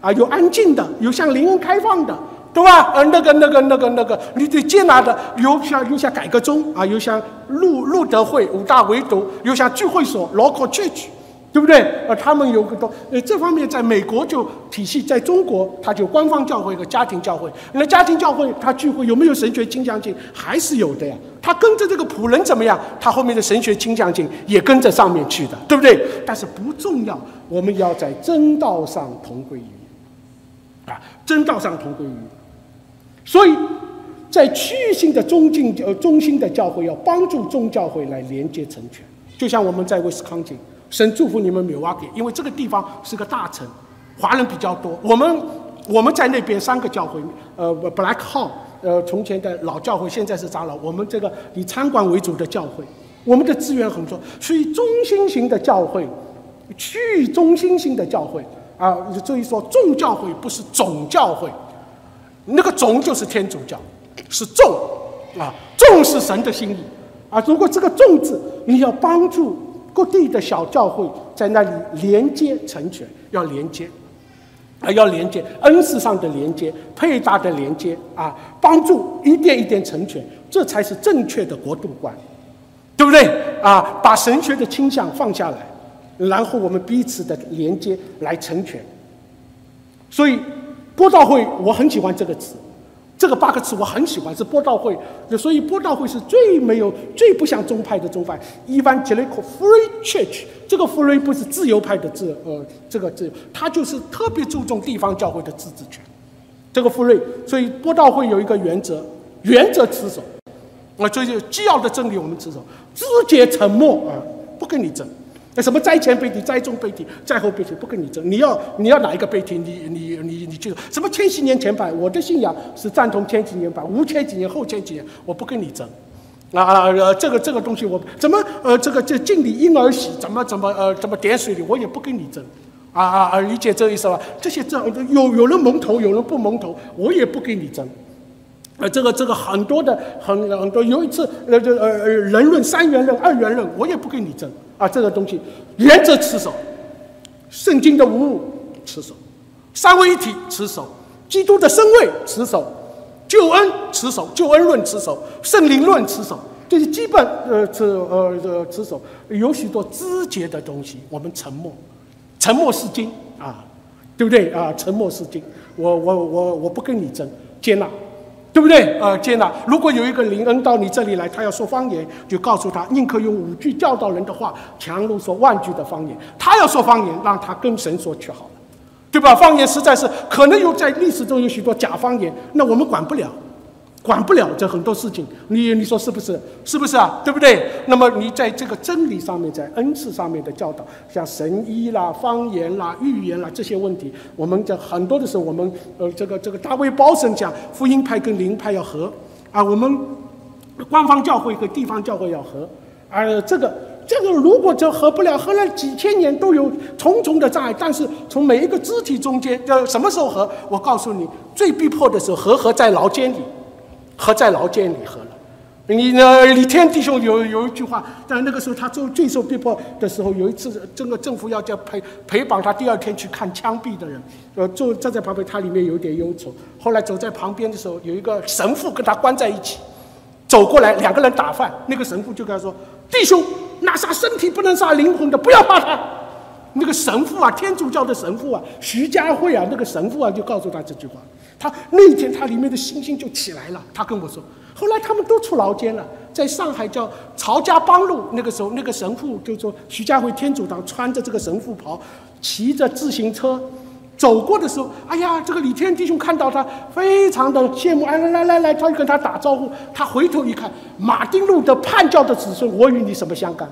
啊，有安静的，有向灵恩开放的，对吧？呃，那个、那个、那个、那个，你得接纳的，有像有像改革中啊，有像路路德会五大唯独，有像聚会所 local church，对不对？呃，他们有个多，呃，这方面在美国就体系，在中国它就官方教会和家庭教会。那家庭教会它聚会有没有神学倾向性？还是有的呀。他跟着这个仆人怎么样？他后面的神学倾向性也跟着上面去的，对不对？但是不重要，我们要在真道上同归于。啊，真道上同归于，所以在区域性的中进呃中心的教会要帮助中教会来连接成全，就像我们在威斯康星，神祝福你们 Milwaukee，因为这个地方是个大城，华人比较多。我们我们在那边三个教会，呃，Black Hall，呃，从前的老教会，现在是长老。我们这个以餐馆为主的教会，我们的资源很多，所以中心型的教会，区域中心型的教会。啊，注意说，众教会不是总教会，那个种就是天主教，是众啊，众是神的心意啊。如果这个众字，你要帮助各地的小教会在那里连接成全，要连接，啊，要连接恩赐上的连接，配搭的连接啊，帮助一点一点成全，这才是正确的国度观，对不对啊？把神学的倾向放下来，然后我们彼此的连接来成全。所以，波道会我很喜欢这个词。这个八个词我很喜欢，是波道会，所以波道会是最没有、最不像宗派的宗派，Evangelical Free Church。这个 free 不是自由派的自，呃，这个自由，它就是特别注重地方教会的自治权。这个 free，所以波道会有一个原则，原则持守，啊，所以既要的真理我们持守，直接沉默啊，不跟你争。那什么灾前背题、灾中背题、灾后背题，不跟你争。你要你要哪一个背题？你你你你就什么千禧年前版？我的信仰是赞同千禧年版，无千几年后千几年，我不跟你争。啊呃，这个这个东西我怎么呃这个这敬礼婴儿洗怎么怎么呃怎么点水礼，我也不跟你争。啊啊啊！理解这意思吧？这些这有有人蒙头，有人不蒙头，我也不跟你争。呃，这个这个很多的很很多，有一次呃呃呃人论三元论、二元论，我也不跟你争。啊，这个东西原则持守，圣经的无误持守，三位一体持守，基督的身位持守，救恩持守，救恩论持守，圣灵论持守，这些基本呃这呃这持守，有许多枝节的东西，我们沉默，沉默是金啊，对不对啊？沉默是金，我我我我不跟你争，接纳。对不对？呃，接纳。如果有一个灵恩到你这里来，他要说方言，就告诉他，宁可用五句教导人的话，强如说万句的方言。他要说方言，让他跟神说去好了，对吧？方言实在是可能有在历史中有许多假方言，那我们管不了。管不了这很多事情，你你说是不是？是不是啊？对不对？那么你在这个真理上面，在恩赐上面的教导，像神医啦、方言啦、预言啦这些问题，我们讲很多的时候，我们呃，这个这个大卫包神讲福音派跟灵派要合啊，我们官方教会和地方教会要合，而这个这个如果这合不了，合了几千年都有重重的障碍，但是从每一个肢体中间要什么时候合？我告诉你，最逼迫的时候，合合在牢监里。和在牢监里合了，你呢？李天弟兄有有一句话，但那个时候他最最受逼迫的时候，有一次这个政府要叫陪陪绑他第二天去看枪毙的人，呃，坐站在旁边，他里面有点忧愁。后来走在旁边的时候，有一个神父跟他关在一起，走过来两个人打饭，那个神父就跟他说：“弟兄，那杀身体不能杀灵魂的，不要怕他。”那个神父啊，天主教的神父啊，徐家汇啊，那个神父啊，就告诉他这句话。他那天他里面的信心就起来了。他跟我说，后来他们都出牢监了，在上海叫曹家浜路。那个时候，那个神父就说，徐家汇天主堂穿着这个神父袍，骑着自行车走过的时候，哎呀，这个李天弟兄看到他，非常的羡慕。哎，来来来来，他就跟他打招呼。他回头一看，马丁路德叛教的子孙，我与你什么相干？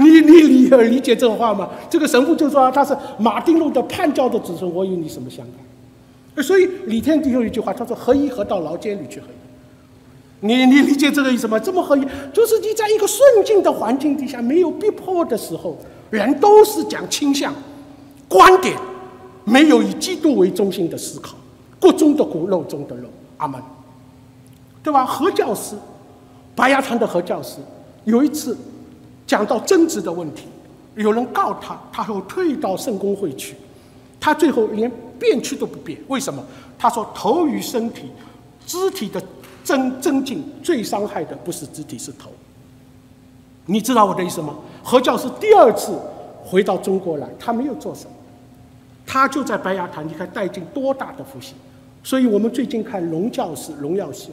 你你理理解这话吗？这个神父就说他是马丁路的叛教的子孙，我与你什么相干？所以李天帝有一句话，他说合一合到牢监里去合一。你你理解这个意思吗？这么合一，就是你在一个顺境的环境底下，没有逼迫的时候，人都是讲倾向、观点，没有以基督为中心的思考，骨中的骨，肉中的肉。阿门，对吧？何教师，白牙堂的何教师，有一次。讲到争执的问题，有人告他，他说退到圣公会去，他最后连变去都不变。为什么？他说头与身体、肢体的增增进最伤害的不是肢体，是头。你知道我的意思吗？何教师第二次回到中国来，他没有做什么，他就在白牙潭，你看带进多大的福气。所以我们最近看龙教师、荣耀师、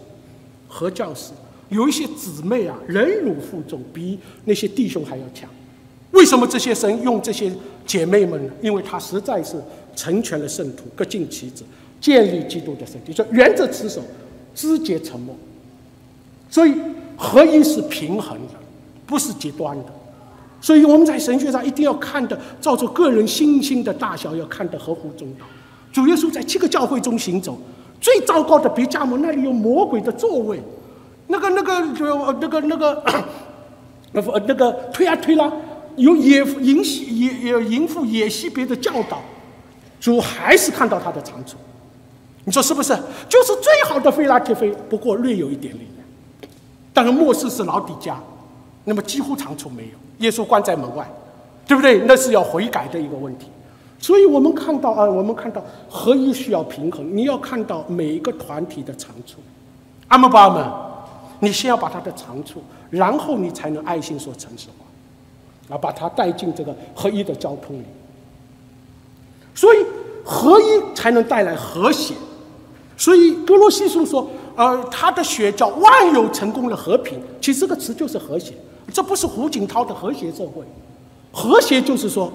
何教师。有一些姊妹啊，忍辱负重，比那些弟兄还要强。为什么这些神用这些姐妹们呢？因为他实在是成全了圣徒，各尽其职，建立基督的身体。说原则持守，肢节沉默。所以合一是平衡的，不是极端的。所以我们在神学上一定要看的，照着个人信心的大小，要看得合乎中道。主耶稣在七个教会中行走，最糟糕的别加摩那里有魔鬼的座位。那个、那个、就那个、那个，呃，那个推啊推啦，有野淫戏、野野淫妇、野戏别的教导，主还是看到他的长处。你说是不是？就是最好的菲拉铁菲，不过略有一点力量。当然末世是老底家，那么几乎长处没有。耶稣关在门外，对不对？那是要悔改的一个问题。所以我们看到啊，我们看到合一需要平衡。你要看到每一个团体的长处。阿门，阿门。你先要把他的长处，然后你才能爱心说城市化，啊，把他带进这个合一的交通里。所以合一才能带来和谐。所以格罗西书说，呃，他的学叫万有成功的和平。其实这个词就是和谐。这不是胡锦涛的和谐社会，和谐就是说，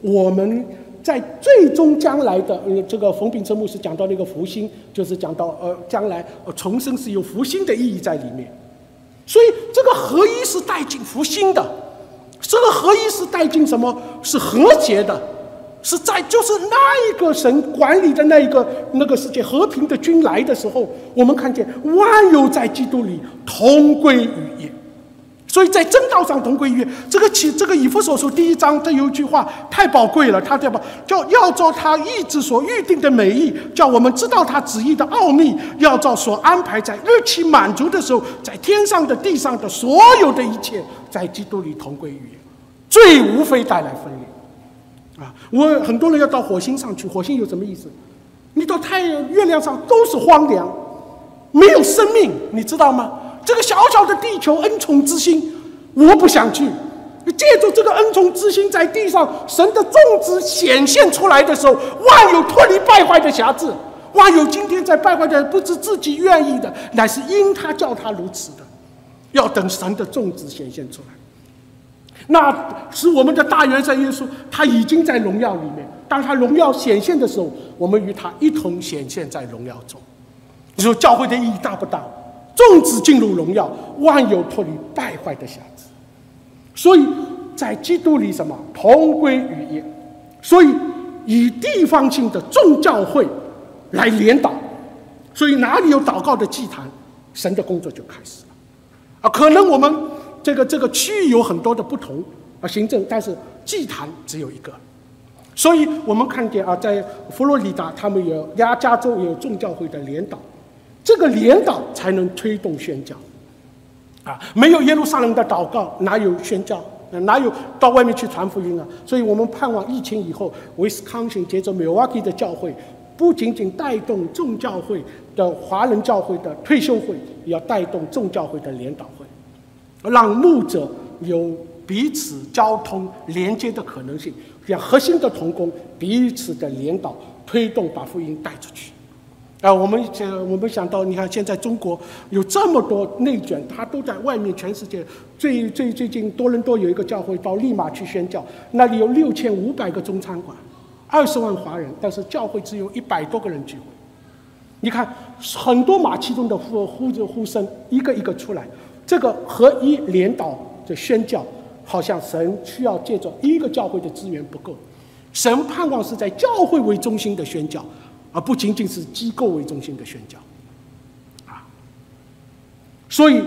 我们在最终将来的呃这个冯秉成牧师讲到那个福星，就是讲到呃将来重生是有福星的意义在里面，所以这个合一是带进福星的，这个合一是带进什么？是和谐的，是在就是那一个神管理的那一个那个世界和平的君来的时候，我们看见万有在基督里同归于一。所以在正道上同归于尽这个起这个以弗所书第一章，这有一句话太宝贵了，他叫吧？叫要照他意志所预定的美意，叫我们知道他旨意的奥秘，要照所安排在日期满足的时候，在天上的地上的所有的一切，在基督里同归于尽，最无非带来分裂。啊，我很多人要到火星上去，火星有什么意思？你到太阳、月亮上都是荒凉，没有生命，你知道吗？这个小小的地球恩宠之心，我不想去。借助这个恩宠之心，在地上神的种子显现出来的时候，万有脱离败坏的辖制，万有今天在败坏的不是自己愿意的，乃是因他叫他如此的，要等神的种子显现出来。那是我们的大元帅耶稣，他已经在荣耀里面。当他荣耀显现的时候，我们与他一同显现在荣耀中。你说教会的意义大不大？众子进入荣耀，万有脱离败坏的辖制，所以在基督里什么同归于一，所以以地方性的众教会来联导，所以哪里有祷告的祭坛，神的工作就开始了。啊，可能我们这个这个区域有很多的不同啊行政，但是祭坛只有一个，所以我们看见啊，在佛罗里达他们有亚加州有众教会的联导。这个联导才能推动宣教，啊，没有耶路撒冷的祷告，哪有宣教？哪有到外面去传福音啊？所以我们盼望疫情以后，威斯康星接着 Milwaukee 的教会，不仅仅带动众教会的华人教会的退休会，也要带动众教会的联导会，让牧者有彼此交通连接的可能性，让核心的同工彼此的联导，推动把福音带出去。啊，我们想，我们想到，你看，现在中国有这么多内卷，他都在外面，全世界最最最近，多伦多有一个教会到利马去宣教，那里有六千五百个中餐馆，二十万华人，但是教会只有一百多个人聚会。你看，很多马其中的呼呼着呼声，一个一个出来，这个合一联导的宣教，好像神需要借着一个教会的资源不够，神盼望是在教会为中心的宣教。而不仅仅是机构为中心的宣教，啊，所以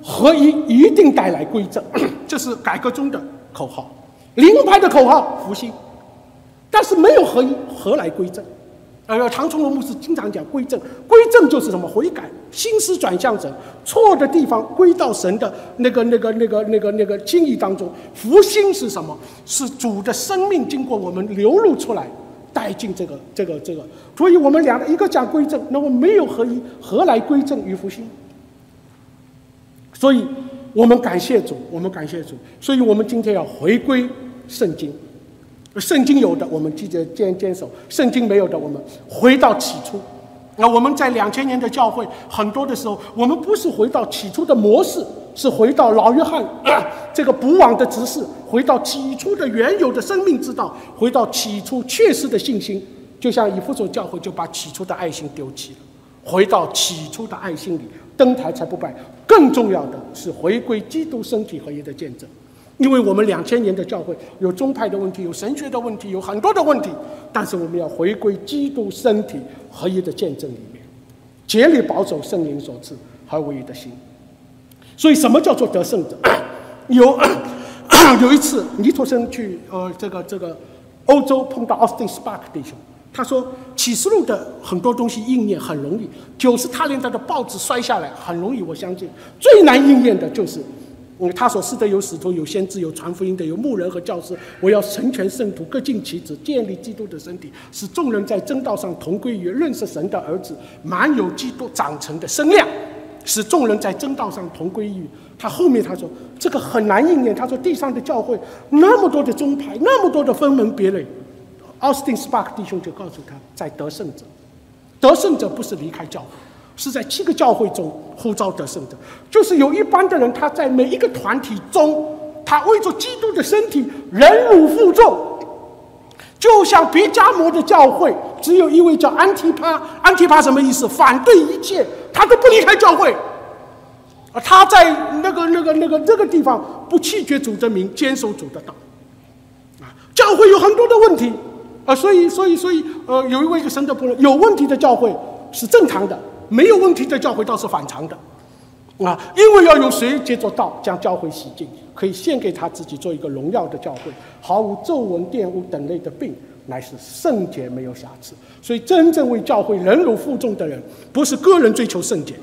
合一一定带来归正，这是改革中的口号，灵牌的口号复兴，但是没有合一，何来归正？呃，唐崇荣牧师经常讲归正，归正就是什么？悔改，心思转向神，错的地方归到神的那个、那个、那个、那个、那个心意当中。福星是什么？是主的生命经过我们流露出来。带进这个、这个、这个，所以我们两个一个讲归正，那么没有合一，何来归正与复兴？所以我们感谢主，我们感谢主，所以我们今天要回归圣经，圣经有的我们记得坚坚守，圣经没有的我们回到起初。那我们在两千年的教会，很多的时候，我们不是回到起初的模式，是回到老约翰 这个不往的执事，回到起初的原有的生命之道，回到起初确实的信心。就像以弗所教会就把起初的爱心丢弃了，回到起初的爱心里，登台才不败。更重要的是回归基督身体合一的见证。因为我们两千年的教会有宗派的问题，有神学的问题，有很多的问题，但是我们要回归基督身体合一的见证里面，竭力保守圣灵所赐和唯一的心。所以，什么叫做得胜者？有 有一次，尼托森去呃这个这个欧洲碰到奥斯汀斯巴克弟兄，他说启示录的很多东西应验很容易，九十他连他的报纸摔下来很容易，我相信最难应验的就是。嗯，他所赐的有使徒、有先知、有传福音的、有牧人和教师。我要成全圣徒，各尽其职，建立基督的身体，使众人在正道上同归于认识神的儿子，满有基督长成的身量，使众人在正道上同归于。他后面他说这个很难应验。他说地上的教会那么多的宗派，那么多的分门别类。奥斯汀斯巴克弟兄就告诉他，在得胜者，得胜者不是离开教会。是在七个教会中呼召得胜者，就是有一般的人，他在每一个团体中，他为着基督的身体忍辱负重，就像别加摩的教会，只有一位叫安提帕，安提帕什么意思？反对一切，他都不离开教会，啊，他在那个那个那个那个地方不弃绝主的名，坚守主的道，啊，教会有很多的问题，啊，所以所以所以，呃，有一位神的仆人，有问题的教会是正常的。没有问题的教会倒是反常的，啊，因为要有谁接着道将教会洗净，可以献给他自己做一个荣耀的教会，毫无皱纹、玷污等类的病，乃是圣洁没有瑕疵。所以真正为教会忍辱负重的人，不是个人追求圣洁，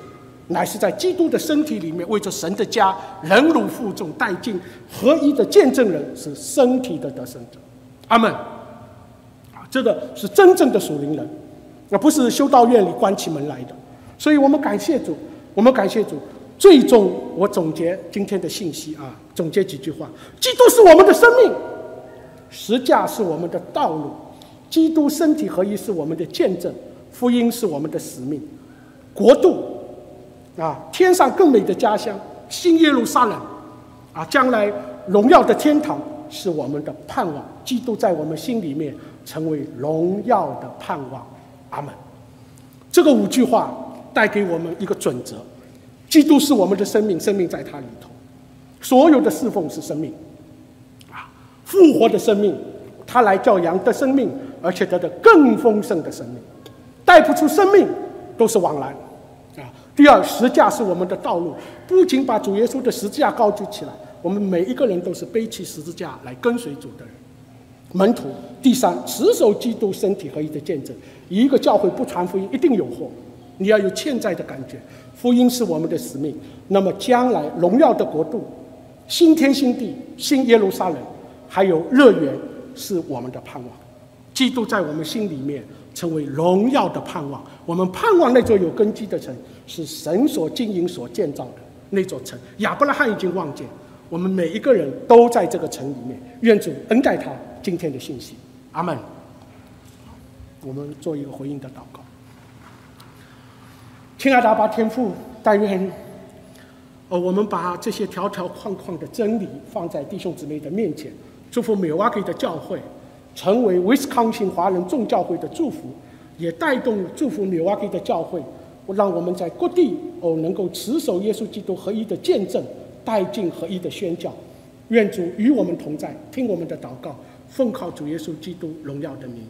乃是在基督的身体里面为着神的家忍辱负重、带进合一的见证人，是身体的得胜者。阿门。啊，这个是真正的属灵人，而不是修道院里关起门来的。所以我们感谢主，我们感谢主。最终，我总结今天的信息啊，总结几句话：基督是我们的生命，十架是我们的道路，基督身体合一是我们的见证，福音是我们的使命，国度啊，天上更美的家乡，新耶路撒冷啊，将来荣耀的天堂是我们的盼望。基督在我们心里面成为荣耀的盼望。阿门。这个五句话。带给我们一个准则：基督是我们的生命，生命在他里头。所有的侍奉是生命，复活的生命，他来叫羊的生命，而且得的更丰盛的生命。带不出生命，都是枉然。啊，第二，十字架是我们的道路，不仅把主耶稣的十字架高举起来，我们每一个人都是背起十字架来跟随主的人。门徒。第三，持守基督身体合一的见证。一个教会不传福音，一定有祸。你要有欠债的感觉，福音是我们的使命。那么将来荣耀的国度、新天新地、新耶路撒冷，还有乐园，是我们的盼望。基督在我们心里面成为荣耀的盼望。我们盼望那座有根基的城，是神所经营、所建造的那座城。亚伯拉罕已经望见，我们每一个人都在这个城里面。愿主恩待他今天的信息。阿门。我们做一个回应的祷告。亲爱的阿爸天父，但愿，呃，我们把这些条条框框的真理放在弟兄姊妹的面前，祝福 miracle 的教会成为 Wisconsin 华人众教会的祝福，也带动祝福 miracle 的教会，让我们在各地哦能够持守耶稣基督合一的见证，带进合一的宣教。愿主与我们同在，听我们的祷告，奉靠主耶稣基督荣耀的名，